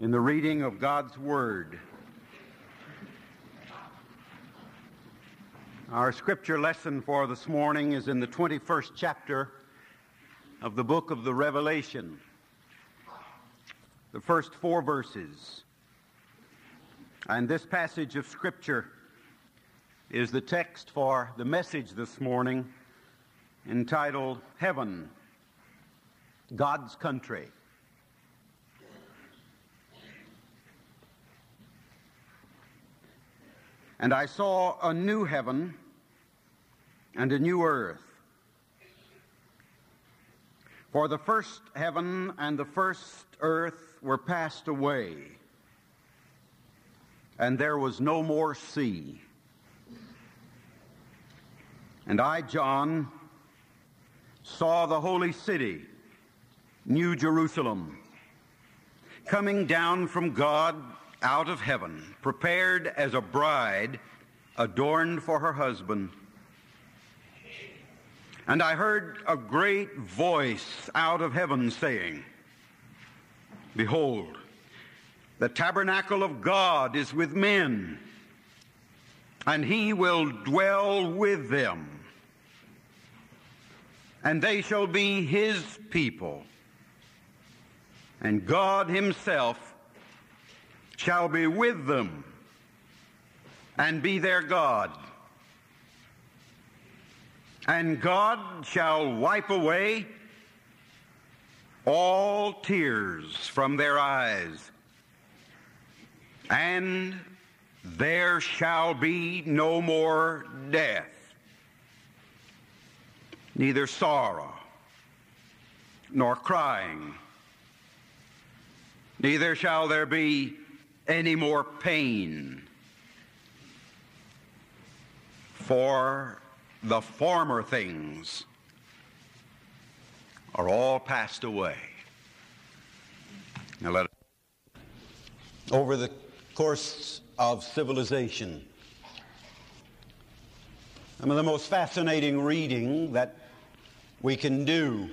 in the reading of God's Word. Our scripture lesson for this morning is in the 21st chapter of the book of the Revelation, the first four verses. And this passage of scripture is the text for the message this morning entitled Heaven, God's Country. And I saw a new heaven and a new earth. For the first heaven and the first earth were passed away, and there was no more sea. And I, John, saw the holy city, New Jerusalem, coming down from God out of heaven, prepared as a bride adorned for her husband. And I heard a great voice out of heaven saying, Behold, the tabernacle of God is with men, and he will dwell with them. And they shall be his people, and God himself shall be with them and be their God. And God shall wipe away all tears from their eyes, and there shall be no more death, neither sorrow, nor crying, neither shall there be any more pain. For the former things are all passed away. Now let over the course of civilization, some of the most fascinating reading that we can do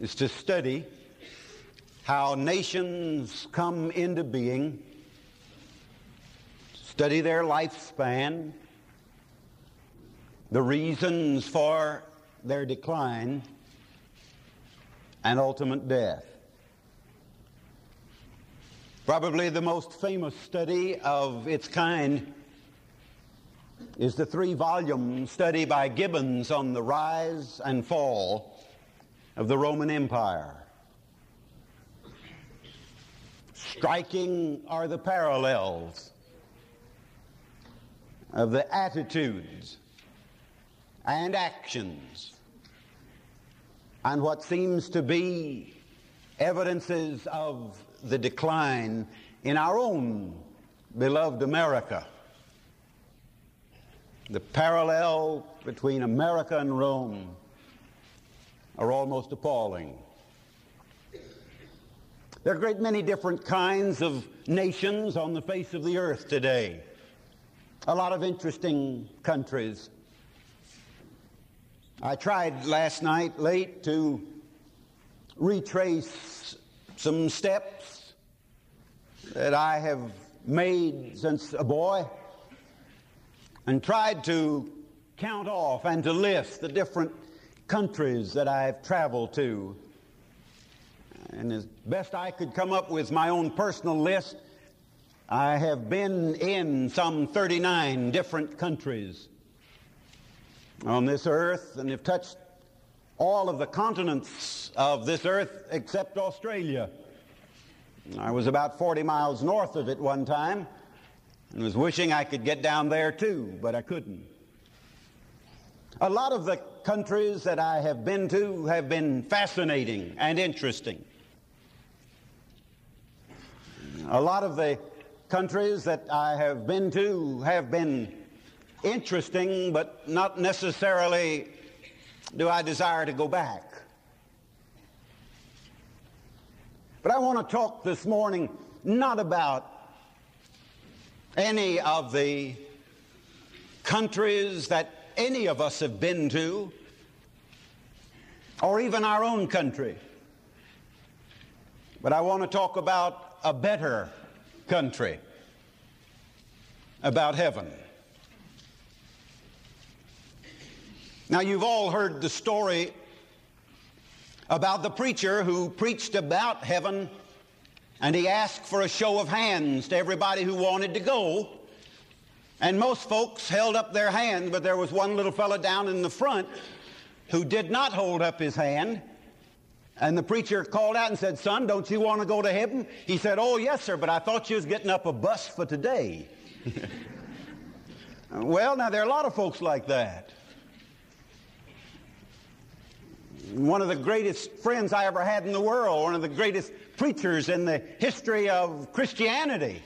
is to study how nations come into being, study their lifespan, the reasons for their decline, and ultimate death. Probably the most famous study of its kind is the three volume study by Gibbons on the rise and fall of the Roman Empire. Striking are the parallels of the attitudes and actions and what seems to be evidences of the decline in our own beloved America. The parallel between America and Rome are almost appalling. There are a great many different kinds of nations on the face of the earth today. A lot of interesting countries. I tried last night late to retrace some steps that I have made since a boy and tried to count off and to list the different countries that I've traveled to and as best I could come up with my own personal list, I have been in some 39 different countries on this earth and have touched all of the continents of this earth except Australia. I was about 40 miles north of it one time and was wishing I could get down there too, but I couldn't. A lot of the countries that I have been to have been fascinating and interesting. A lot of the countries that I have been to have been interesting, but not necessarily do I desire to go back. But I want to talk this morning not about any of the countries that any of us have been to, or even our own country. But I want to talk about a better country, about heaven. Now, you've all heard the story about the preacher who preached about heaven and he asked for a show of hands to everybody who wanted to go. And most folks held up their hand, but there was one little fellow down in the front who did not hold up his hand. And the preacher called out and said, Son, don't you want to go to heaven? He said, Oh, yes, sir, but I thought you was getting up a bus for today. Uh, well, now, there are a lot of folks like that. One of the greatest friends I ever had in the world, one of the greatest preachers in the history of Christianity.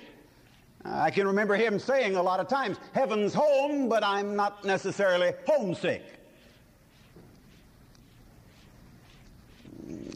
I can remember him saying a lot of times, Heaven's home, but I'm not necessarily homesick.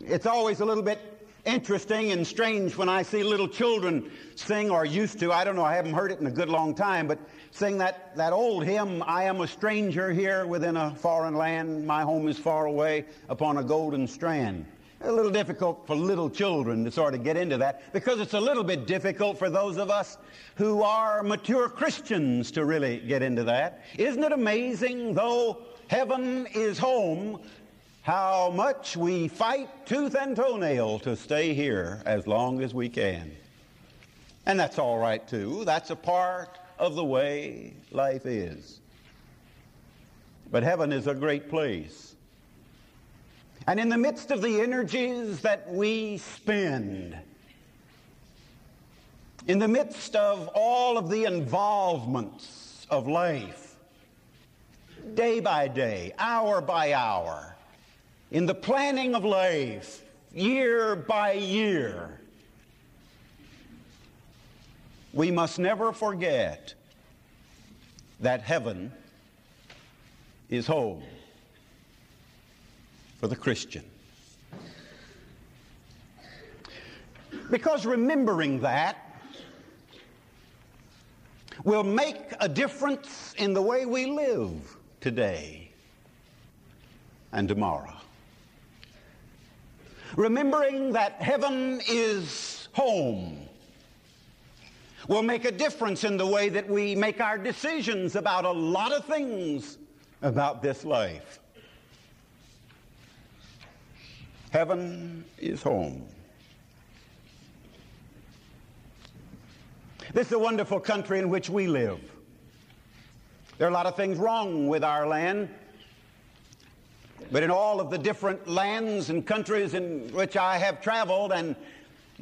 It's always a little bit interesting and strange when I see little children sing, or used to, I don't know, I haven't heard it in a good long time, but sing that, that old hymn, I am a stranger here within a foreign land, my home is far away upon a golden strand. A little difficult for little children to sort of get into that because it's a little bit difficult for those of us who are mature Christians to really get into that. Isn't it amazing, though heaven is home, how much we fight tooth and toenail to stay here as long as we can? And that's all right, too. That's a part of the way life is. But heaven is a great place. And in the midst of the energies that we spend, in the midst of all of the involvements of life, day by day, hour by hour, in the planning of life, year by year, we must never forget that heaven is home for the Christian. Because remembering that will make a difference in the way we live today and tomorrow. Remembering that heaven is home will make a difference in the way that we make our decisions about a lot of things about this life. Heaven is home. This is a wonderful country in which we live. There are a lot of things wrong with our land. But in all of the different lands and countries in which I have traveled and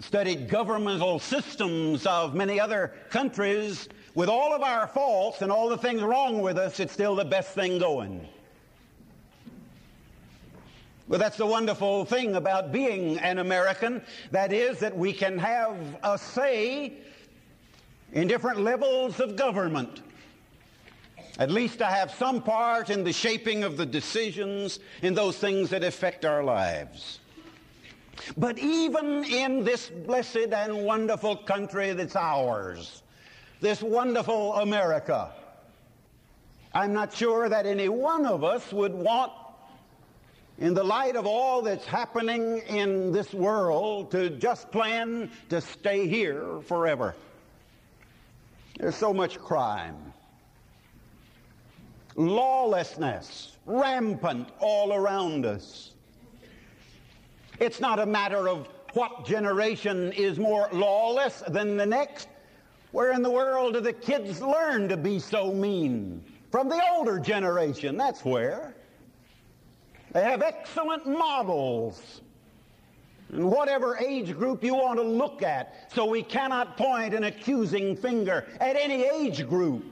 studied governmental systems of many other countries, with all of our faults and all the things wrong with us, it's still the best thing going. Well, that's the wonderful thing about being an American. That is, that we can have a say in different levels of government. At least I have some part in the shaping of the decisions in those things that affect our lives. But even in this blessed and wonderful country that's ours, this wonderful America, I'm not sure that any one of us would want in the light of all that's happening in this world, to just plan to stay here forever. There's so much crime, lawlessness, rampant all around us. It's not a matter of what generation is more lawless than the next. Where in the world do the kids learn to be so mean? From the older generation, that's where. They have excellent models in whatever age group you want to look at. So we cannot point an accusing finger at any age group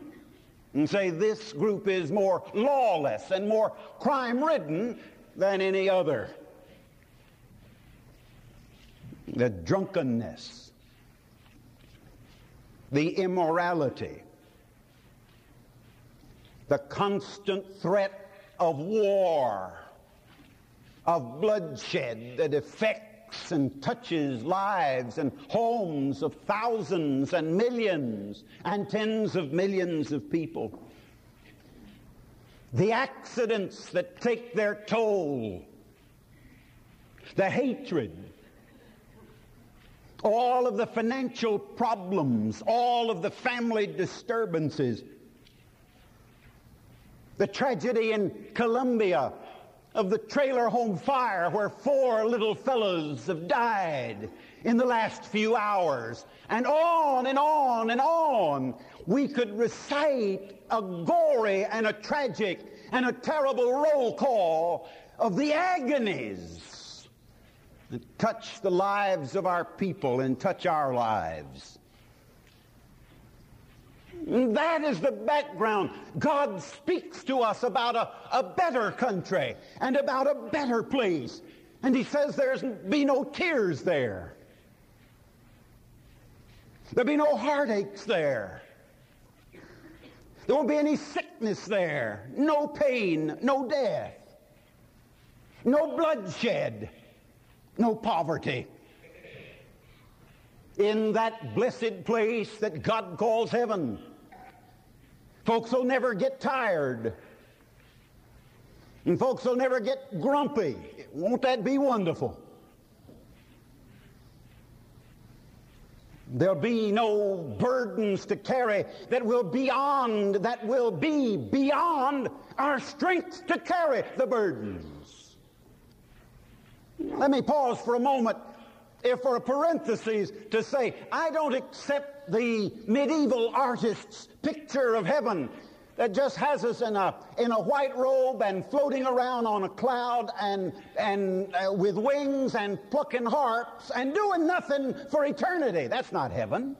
and say this group is more lawless and more crime ridden than any other. The drunkenness, the immorality, the constant threat of war of bloodshed that affects and touches lives and homes of thousands and millions and tens of millions of people. The accidents that take their toll, the hatred, all of the financial problems, all of the family disturbances, the tragedy in Colombia of the trailer home fire where four little fellows have died in the last few hours, and on and on and on. We could recite a gory and a tragic and a terrible roll call of the agonies that touch the lives of our people and touch our lives. That is the background. God speaks to us about a, a better country and about a better place. And he says there's be no tears there. There'll be no heartaches there. There won't be any sickness there, no pain, no death, no bloodshed, no poverty. In that blessed place that God calls heaven, folks will never get tired. And folks will never get grumpy. Won't that be wonderful? There'll be no burdens to carry that will beyond, that will be beyond our strength to carry the burdens. Let me pause for a moment if for a parenthesis to say, I don't accept the medieval artist's picture of heaven that just has us in a, in a white robe and floating around on a cloud and, and uh, with wings and plucking harps and doing nothing for eternity. That's not heaven.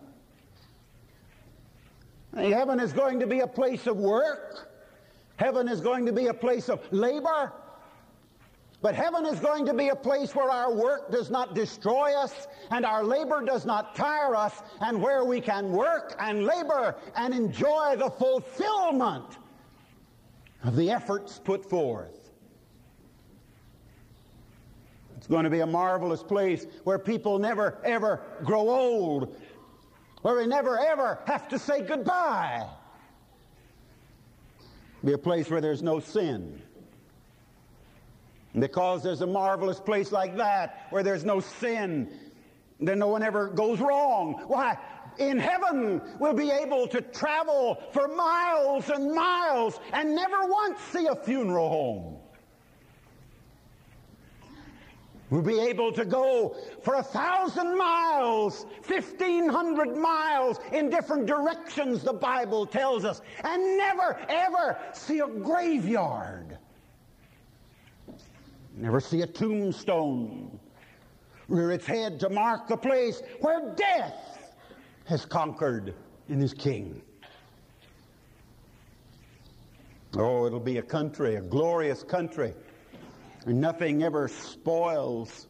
Heaven is going to be a place of work. Heaven is going to be a place of labor. But heaven is going to be a place where our work does not destroy us and our labor does not tire us and where we can work and labor and enjoy the fulfillment of the efforts put forth. It's going to be a marvelous place where people never ever grow old, where we never ever have to say goodbye. Be a place where there's no sin because there's a marvelous place like that where there's no sin, then no one ever goes wrong. Why? In heaven, we'll be able to travel for miles and miles and never once see a funeral home. We'll be able to go for a thousand miles, fifteen hundred miles in different directions, the Bible tells us, and never, ever see a graveyard. Never see a tombstone rear its head to mark the place where death has conquered in his king. Oh, it'll be a country, a glorious country, and nothing ever spoils.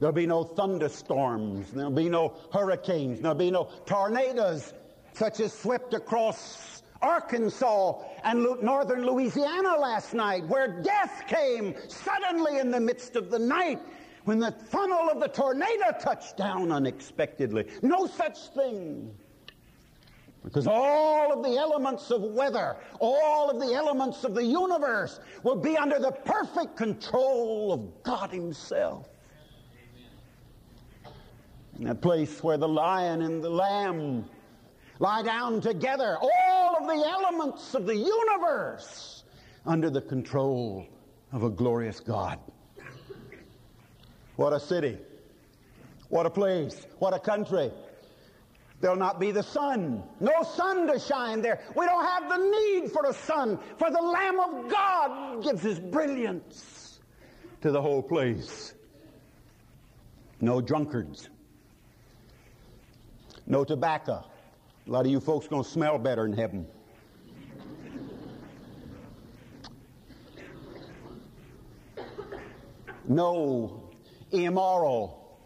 There'll be no thunderstorms, there'll be no hurricanes, there'll be no tornadoes such as swept across Arkansas and northern Louisiana last night, where death came suddenly in the midst of the night when the funnel of the tornado touched down unexpectedly. No such thing. Because all of the elements of weather, all of the elements of the universe will be under the perfect control of God Himself. In that place where the lion and the lamb lie down together, all of the elements of the universe under the control of a glorious God. What a city. What a place. What a country. There'll not be the sun. No sun to shine there. We don't have the need for a sun, for the Lamb of God gives his brilliance to the whole place. No drunkards. No tobacco. A lot of you folks going to smell better in heaven. No immoral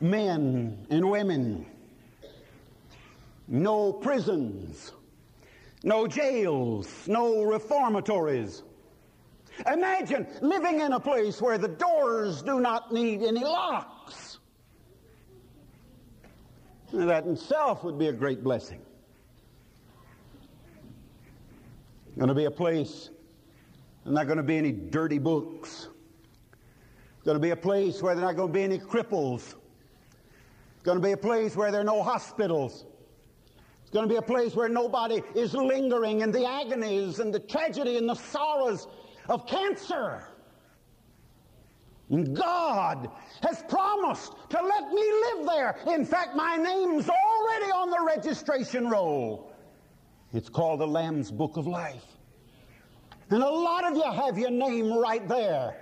men and women. No prisons. No jails. No reformatories. Imagine living in a place where the doors do not need any locks. That in itself would be a great blessing. Going to be a place, there's not going to be any dirty books. Going to be a place where there's not going to be any cripples. It's going to be a place where there are no hospitals. It's going to be a place where nobody is lingering in the agonies and the tragedy and the sorrows of cancer. And God has promised to let me live there. In fact, my name's already on the registration roll. It's called the Lamb's Book of Life. And a lot of you have your name right there.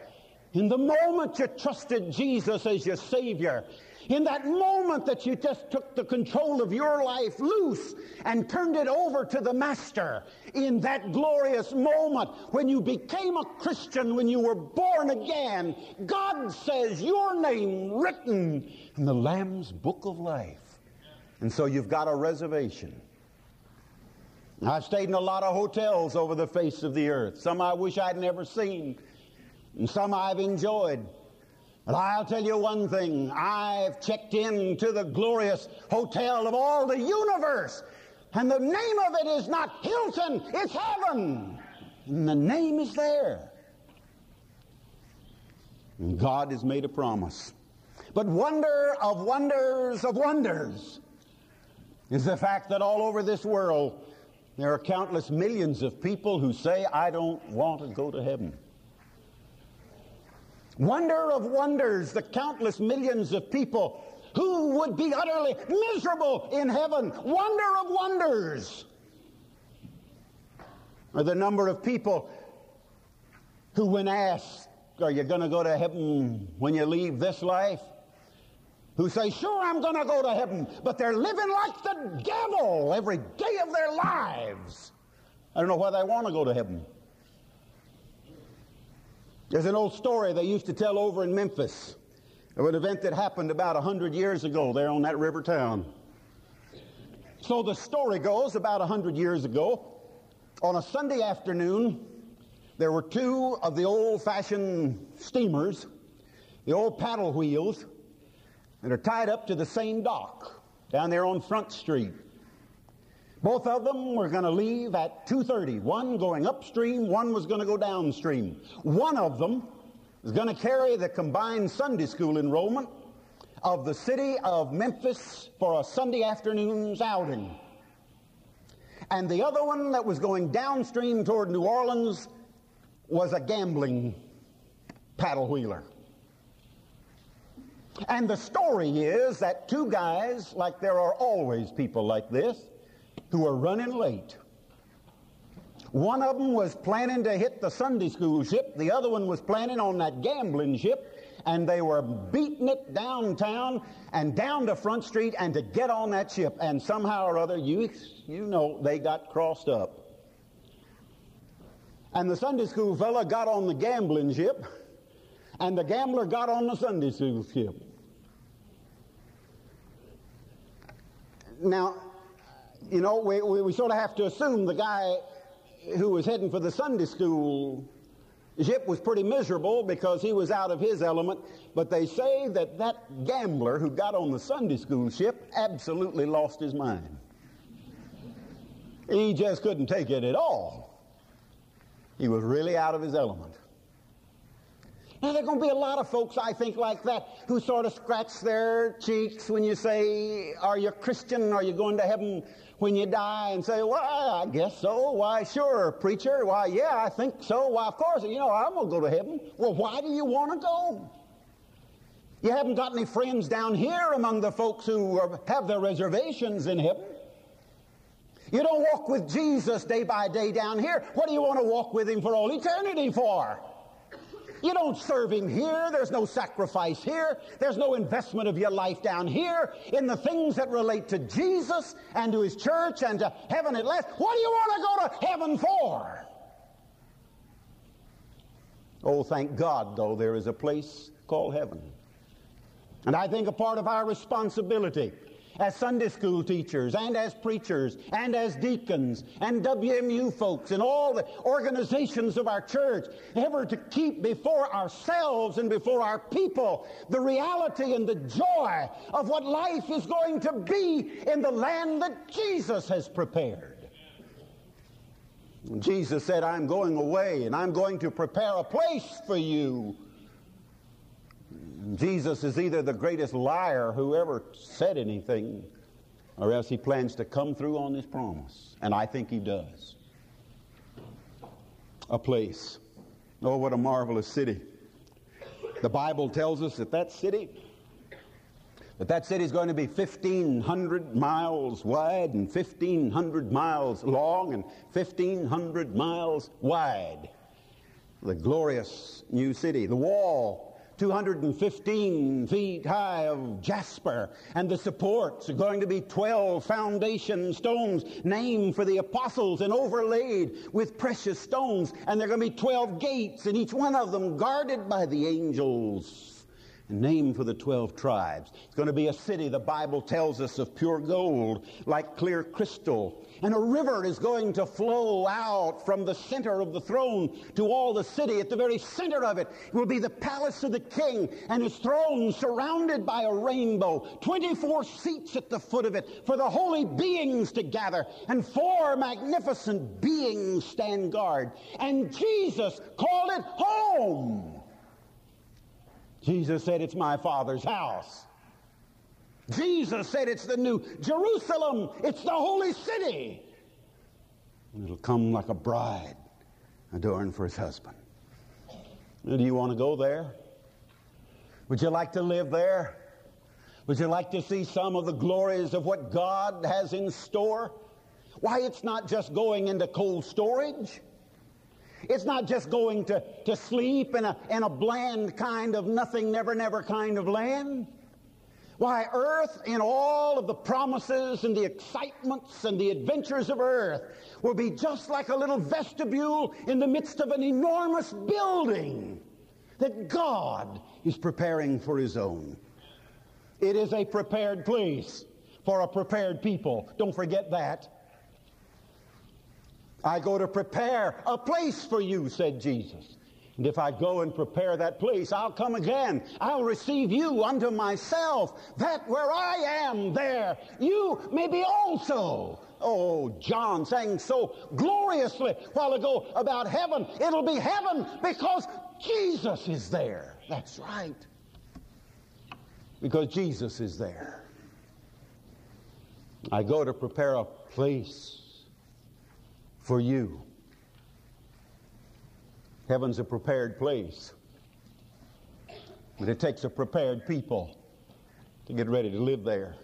In the moment you trusted Jesus as your Savior, in that moment that you just took the control of your life loose and turned it over to the Master, in that glorious moment when you became a Christian, when you were born again, God says your name written in the Lamb's Book of Life. And so you've got a reservation. I've stayed in a lot of hotels over the face of the earth. Some I wish I'd never seen, and some I've enjoyed. But I'll tell you one thing I've checked in to the glorious hotel of all the universe, and the name of it is not Hilton, it's heaven. And the name is there. And God has made a promise. But wonder of wonders of wonders is the fact that all over this world there are countless millions of people who say, I don't want to go to heaven. Wonder of wonders, the countless millions of people who would be utterly miserable in heaven. Wonder of wonders are the number of people who, when asked, Are you going to go to heaven when you leave this life? who say, Sure, I'm going to go to heaven, but they're living like the devil every day of their lives. I don't know why they want to go to heaven. There's an old story they used to tell over in Memphis of an event that happened about 100 years ago there on that river town. So the story goes about 100 years ago, on a Sunday afternoon, there were two of the old fashioned steamers, the old paddle wheels, that are tied up to the same dock down there on Front Street. Both of them were going to leave at 2.30. One going upstream, one was going to go downstream. One of them was going to carry the combined Sunday school enrollment of the city of Memphis for a Sunday afternoon's outing. And the other one that was going downstream toward New Orleans was a gambling paddle wheeler. And the story is that two guys, like there are always people like this, who were running late. One of them was planning to hit the Sunday school ship, the other one was planning on that gambling ship, and they were beating it downtown and down to Front Street and to get on that ship. And somehow or other, you, you know, they got crossed up. And the Sunday school fella got on the gambling ship and the gambler got on the Sunday school ship. Now, you know, we, we, we, sort of have to assume the guy who was heading for the Sunday school ship was pretty miserable because he was out of his element. But they say that that gambler who got on the Sunday school ship absolutely lost his mind. He just couldn't take it at all. He was really out of his element. Now, there are going to be a lot of folks, I think, like that, who sort of scratch their cheeks when you say, Are you Christian? Are you going to heaven when you die? And say, Well, I guess so. Why, sure, preacher. Why, yeah, I think so. Why, of course, you know, I'm going to go to heaven. Well, why do you want to go? You haven't got any friends down here among the folks who are, have their reservations in heaven. You don't walk with Jesus day by day down here. What do you want to walk with him for all eternity for? You don't serve Him here. There's no sacrifice here. There's no investment of your life down here in the things that relate to Jesus and to His church and to heaven at last. What do you want to go to heaven for? Oh, thank God, though, there is a place called heaven. And I think a part of our responsibility as Sunday school teachers and as preachers and as deacons and WMU folks and all the organizations of our church ever to keep before ourselves and before our people the reality and the joy of what life is going to be in the land that Jesus has prepared. Jesus said, I'm going away and I'm going to prepare a place for you. Jesus is either the greatest liar who ever said anything, or else he plans to come through on his promise. And I think he does. A place. Oh, what a marvelous city. The Bible tells us that that city that that city is going to be 1,500 miles wide and 1,500 miles long and 1,500 miles wide. The glorious new city. The wall 215 feet high of jasper, and the supports are going to be 12 foundation stones named for the apostles and overlaid with precious stones, and there are going to be 12 gates, and each one of them guarded by the angels name for the 12 tribes. It's going to be a city, the Bible tells us, of pure gold, like clear crystal. And a river is going to flow out from the center of the throne to all the city. At the very center of it will be the palace of the king and his throne surrounded by a rainbow. 24 seats at the foot of it for the holy beings to gather. And four magnificent beings stand guard. And Jesus called it home. Jesus said, It's my Father's house. Jesus said, It's the new Jerusalem, it's the holy city. And it'll come like a bride adorned for his husband. Do you want to go there? Would you like to live there? Would you like to see some of the glories of what God has in store? Why, it's not just going into cold storage. It's not just going to, to sleep in a, in a bland kind of nothing, never, never kind of land. Why, earth, in all of the promises and the excitements and the adventures of earth, will be just like a little vestibule in the midst of an enormous building that God is preparing for His own. It is a prepared place for a prepared people. Don't forget that. I go to prepare a place for you, said Jesus. And if I go and prepare that place, I'll come again. I'll receive you unto myself, that where I am there, you may be also. Oh, John sang so gloriously while ago about heaven. It'll be heaven because Jesus is there. That's right. Because Jesus is there. I go to prepare a place for you. Heaven's a prepared place, but it takes a prepared people to get ready to live there.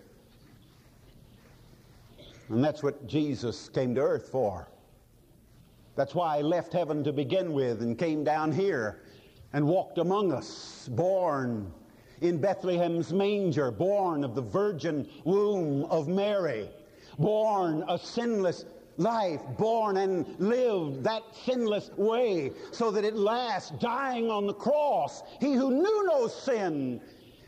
And that's what Jesus came to earth for. That's why he left heaven to begin with and came down here and walked among us, born in Bethlehem's manger, born of the virgin womb of Mary, born a sinless life, born and lived that sinless way so that at last, dying on the cross, he who knew no sin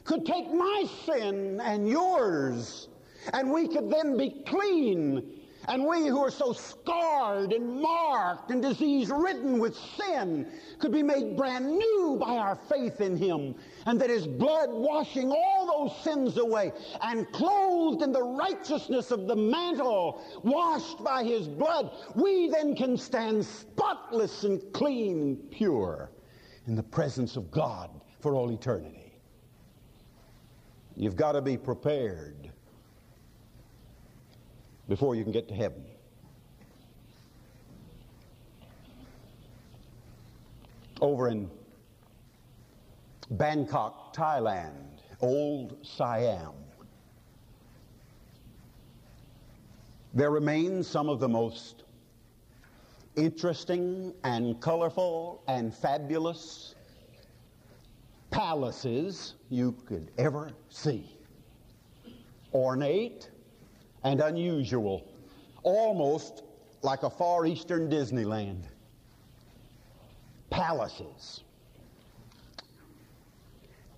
could take my sin and yours, and we could then be clean and we who are so scarred and marked and disease ridden with sin could be made brand new by our faith in Him. And that His blood washing all those sins away and clothed in the righteousness of the mantle washed by His blood, we then can stand spotless and clean and pure in the presence of God for all eternity. You've got to be prepared before you can get to heaven. Over in Bangkok, Thailand, old Siam, there remain some of the most interesting and colorful and fabulous palaces you could ever see. Ornate, and unusual, almost like a Far Eastern Disneyland. Palaces.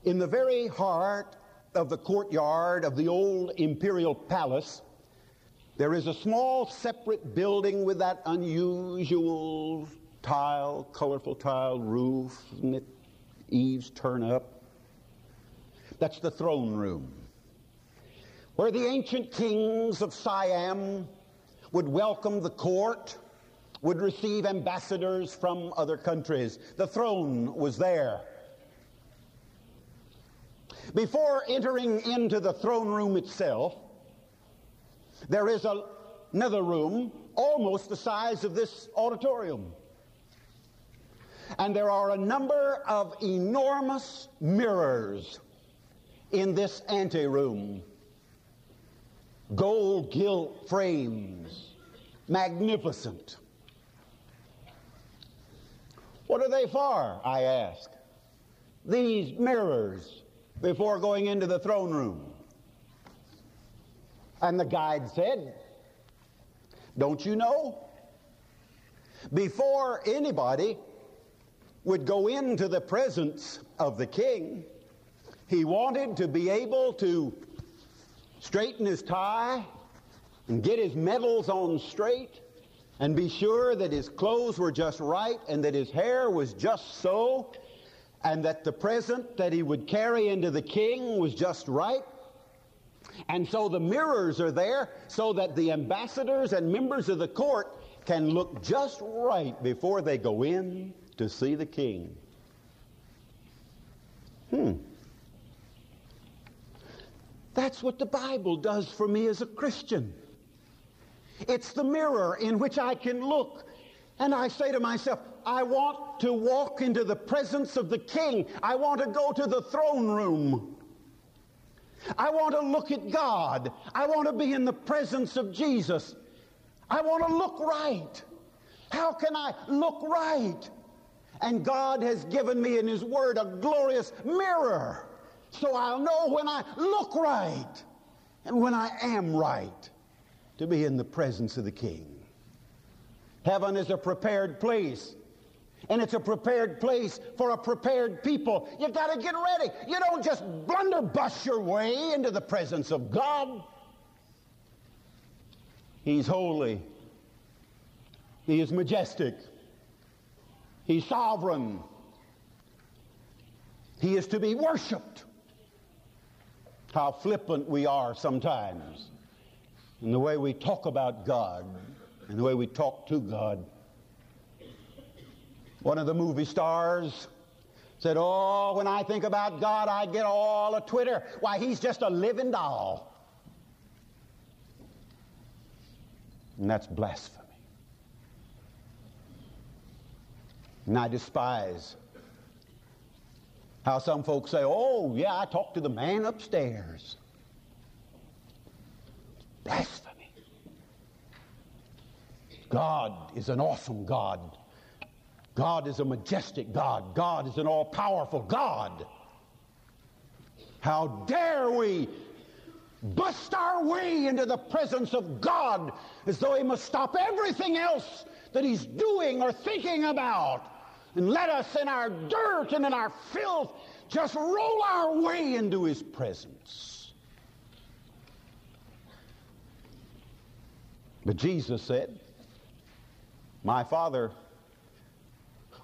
In the very heart of the courtyard of the old imperial palace, there is a small separate building with that unusual tile, colorful tile roof, and it, eaves turn up. That's the throne room where the ancient kings of Siam would welcome the court, would receive ambassadors from other countries. The throne was there. Before entering into the throne room itself, there is a, another room almost the size of this auditorium. And there are a number of enormous mirrors in this anteroom. Gold gilt frames, magnificent. What are they for, I ask? These mirrors before going into the throne room. And the guide said, Don't you know? Before anybody would go into the presence of the king, he wanted to be able to straighten his tie and get his medals on straight and be sure that his clothes were just right and that his hair was just so and that the present that he would carry into the king was just right. And so the mirrors are there so that the ambassadors and members of the court can look just right before they go in to see the king. Hmm. That's what the Bible does for me as a Christian. It's the mirror in which I can look. And I say to myself, I want to walk into the presence of the king. I want to go to the throne room. I want to look at God. I want to be in the presence of Jesus. I want to look right. How can I look right? And God has given me in His Word a glorious mirror so I'll know when I look right and when I am right to be in the presence of the King. Heaven is a prepared place. And it's a prepared place for a prepared people. You've got to get ready. You don't just blunderbuss your way into the presence of God. He's holy. He is majestic. He's sovereign. He is to be worshiped. How flippant we are sometimes in the way we talk about God and the way we talk to God. One of the movie stars said, Oh, when I think about God, I get all a Twitter. Why, he's just a living doll. And that's blasphemy. And I despise how some folks say, Oh, yeah, I talked to the man upstairs. Blasphemy. God is an awesome God. God is a majestic God. God is an all powerful God. How dare we bust our way into the presence of God as though He must stop everything else that He's doing or thinking about and let us in our dirt and in our filth just roll our way into His presence. But Jesus said, My Father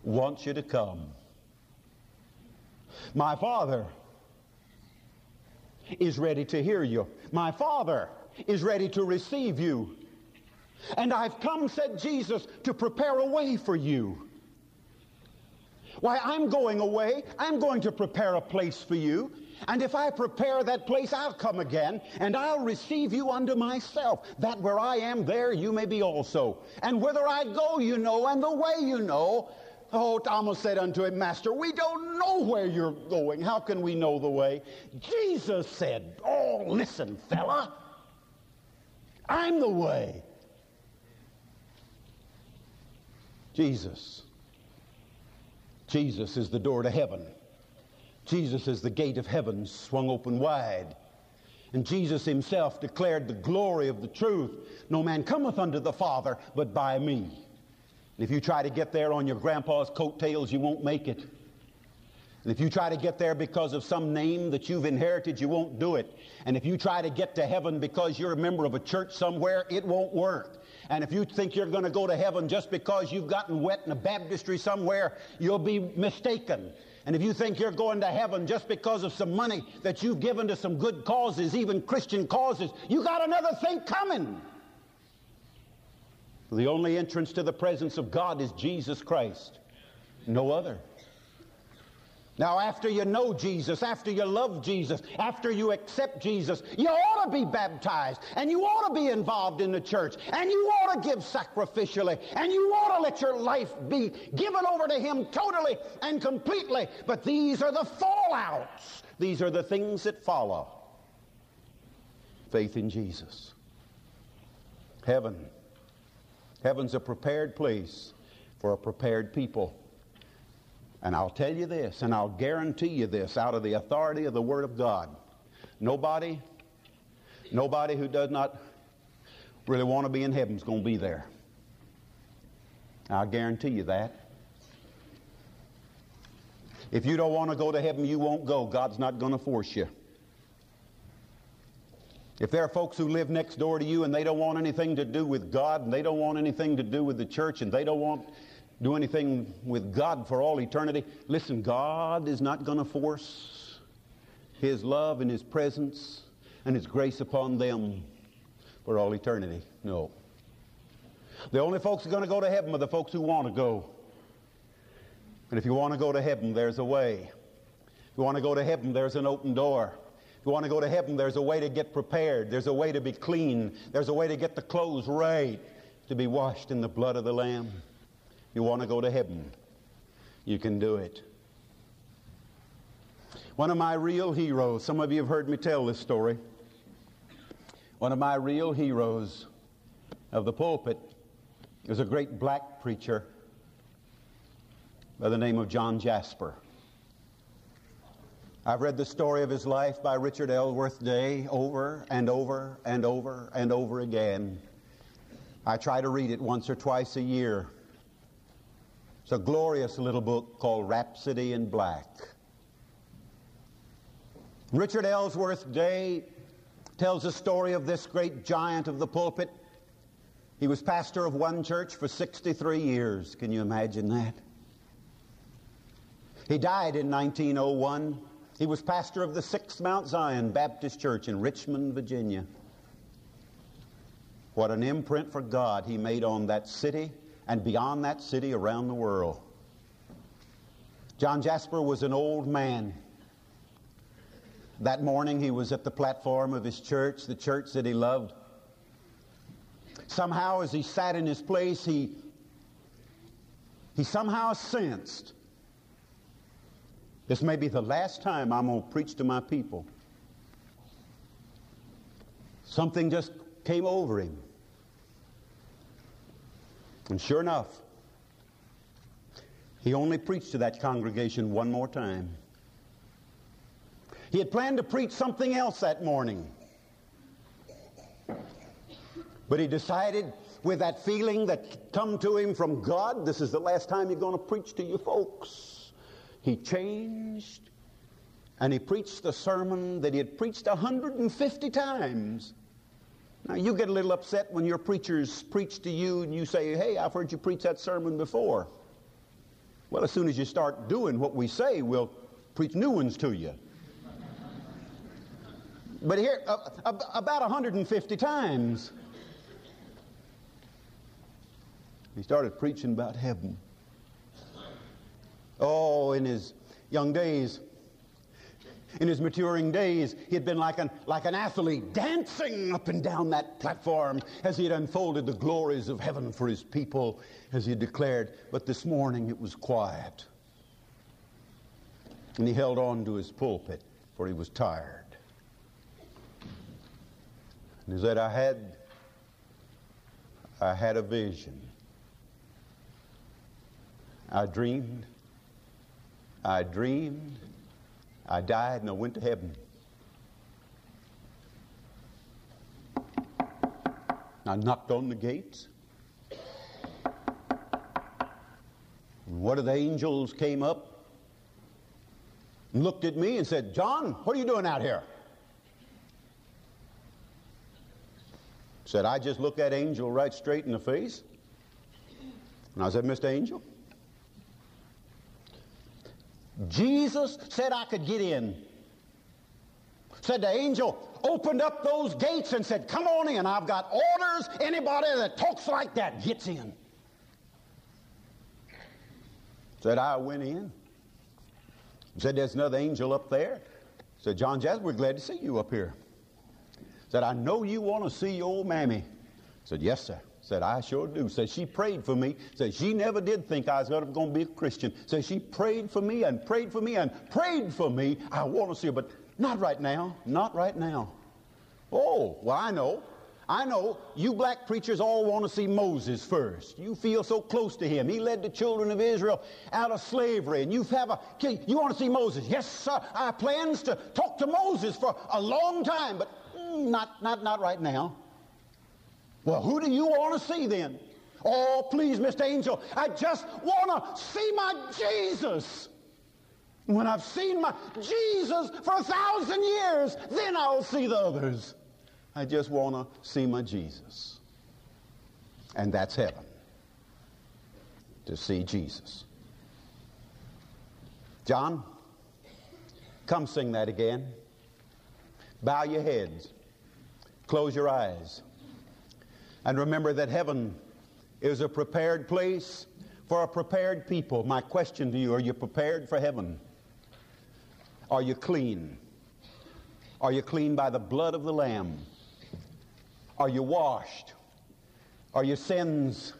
wants you to come. My Father is ready to hear you. My Father is ready to receive you. And I've come, said Jesus, to prepare a way for you. Why, I'm going away. I'm going to prepare a place for you. And if I prepare that place, I'll come again, and I'll receive you unto myself, that where I am, there you may be also. And whither I go, you know, and the way you know. Oh, Thomas said unto him, Master, we don't know where you're going. How can we know the way? Jesus said, Oh, listen, fella. I'm the way. Jesus. Jesus is the door to heaven. Jesus is the gate of heaven swung open wide. And Jesus himself declared the glory of the truth. No man cometh unto the Father but by me. And if you try to get there on your grandpa's coattails, you won't make it. And if you try to get there because of some name that you've inherited, you won't do it. And if you try to get to heaven because you're a member of a church somewhere, it won't work. And if you think you're going to go to heaven just because you've gotten wet in a baptistry somewhere, you'll be mistaken. And if you think you're going to heaven just because of some money that you've given to some good causes, even Christian causes, you got another thing coming. The only entrance to the presence of God is Jesus Christ, no other. Now, after you know Jesus, after you love Jesus, after you accept Jesus, you ought to be baptized and you ought to be involved in the church and you ought to give sacrificially and you ought to let your life be given over to Him totally and completely. But these are the fallouts, these are the things that follow faith in Jesus. Heaven. Heaven's a prepared place for a prepared people. And I'll tell you this, and I'll guarantee you this out of the authority of the Word of God. Nobody, nobody who does not really want to be in heaven is going to be there. I'll guarantee you that. If you don't want to go to heaven, you won't go. God's not going to force you. If there are folks who live next door to you and they don't want anything to do with God and they don't want anything to do with the church and they don't want do anything with God for all eternity. Listen, God is not going to force His love and His presence and His grace upon them for all eternity. No. The only folks who are going to go to heaven are the folks who want to go. And if you want to go to heaven, there's a way. If you want to go to heaven, there's an open door. If you want to go to heaven, there's a way to get prepared. There's a way to be clean. There's a way to get the clothes right, to be washed in the blood of the Lamb. You want to go to heaven, you can do it. One of my real heroes, some of you have heard me tell this story. One of my real heroes of the pulpit is a great black preacher by the name of John Jasper. I've read the story of his life by Richard Ellsworth Day over and over and over and over again. I try to read it once or twice a year. It's a glorious little book called Rhapsody in Black. Richard Ellsworth Day tells the story of this great giant of the pulpit. He was pastor of one church for 63 years. Can you imagine that? He died in 1901. He was pastor of the Sixth Mount Zion Baptist Church in Richmond, Virginia. What an imprint for God he made on that city and beyond that city around the world. John Jasper was an old man. That morning he was at the platform of his church, the church that he loved. Somehow, as he sat in his place, he, he somehow sensed this may be the last time I'm going to preach to my people. Something just came over him. And sure enough, he only preached to that congregation one more time. He had planned to preach something else that morning. But he decided with that feeling that come to him from God, this is the last time you're going to preach to you folks. He changed and he preached the sermon that he had preached 150 times. Now, you get a little upset when your preachers preach to you and you say, Hey, I've heard you preach that sermon before. Well, as soon as you start doing what we say, we'll preach new ones to you. but here, uh, about 150 times, he started preaching about heaven. Oh, in his young days, in his maturing days, he had been like an, like an athlete dancing up and down that platform as he had unfolded the glories of heaven for his people, as he had declared. But this morning it was quiet. And he held on to his pulpit, for he was tired. And he said, I had, I had a vision. I dreamed. I dreamed I died and I went to heaven. I knocked on the gates. One of the angels came up and looked at me and said, John, what are you doing out here? Said, I just looked that angel right straight in the face. And I said, Mr. Angel, Jesus said I could get in. Said the angel opened up those gates and said, Come on in. I've got orders. Anybody that talks like that gets in. Said I went in. Said, There's another angel up there. Said, John Jasper, we're glad to see you up here. Said, I know you want to see your old mammy. Said, Yes, sir. Said, I sure do. Said, she prayed for me. Said, she never did think I was ever going to be a Christian. Said, she prayed for me and prayed for me and prayed for me. I want to see her, but not right now. Not right now. Oh, well, I know. I know you black preachers all want to see Moses first. You feel so close to him. He led the children of Israel out of slavery, and you have a you want to see Moses. Yes, sir. I plans to talk to Moses for a long time, but mm, not not not right now. Well, who do you want to see then? Oh, please, Mr. Angel, I just want to see my Jesus. When I've seen my Jesus for a thousand years, then I'll see the others. I just want to see my Jesus. And that's heaven. To see Jesus. John, come sing that again. Bow your heads. Close your eyes. And remember that heaven is a prepared place for a prepared people. My question to you are you prepared for heaven? Are you clean? Are you clean by the blood of the Lamb? Are you washed? Are your sins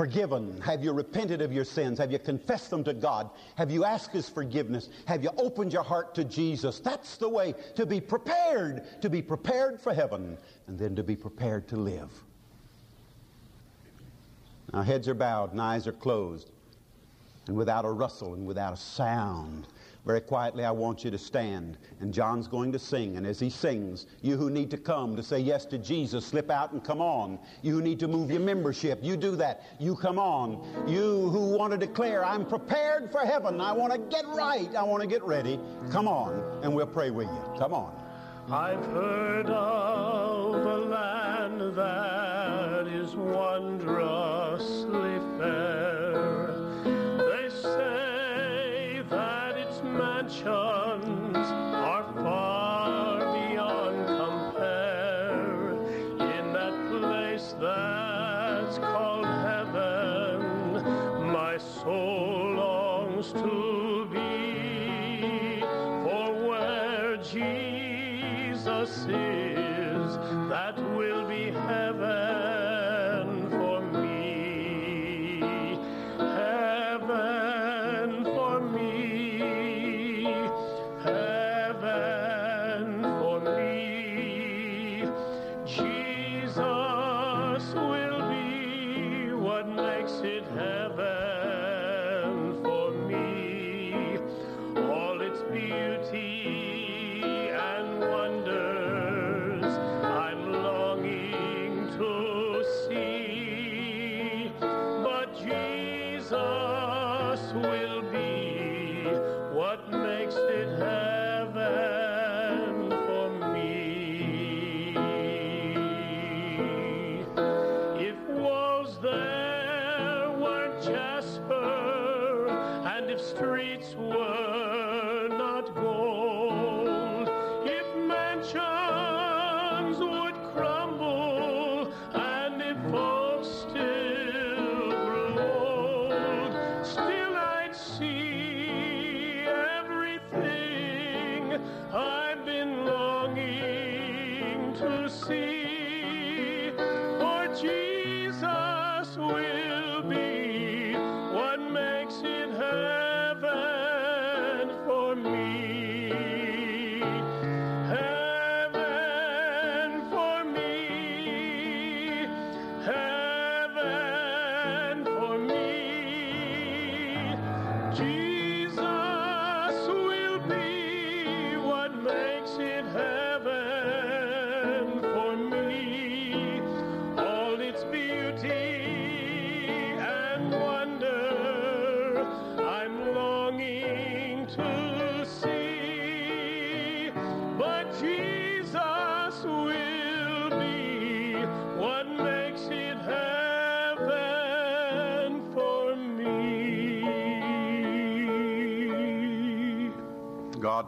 forgiven? Have you repented of your sins? Have you confessed them to God? Have you asked His forgiveness? Have you opened your heart to Jesus? That's the way to be prepared, to be prepared for heaven, and then to be prepared to live. Now, heads are bowed and eyes are closed, and without a rustle and without a sound, very quietly, I want you to stand. And John's going to sing. And as he sings, you who need to come to say yes to Jesus, slip out and come on. You who need to move your membership, you do that. You come on. You who want to declare, I'm prepared for heaven. I want to get right. I want to get ready. Come on, and we'll pray with you. Come on. I've heard of a land that is wondrously Jesus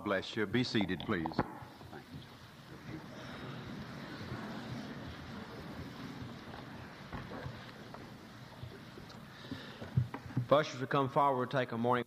Bless you. Be seated, please. If ushers would come forward, take a morning.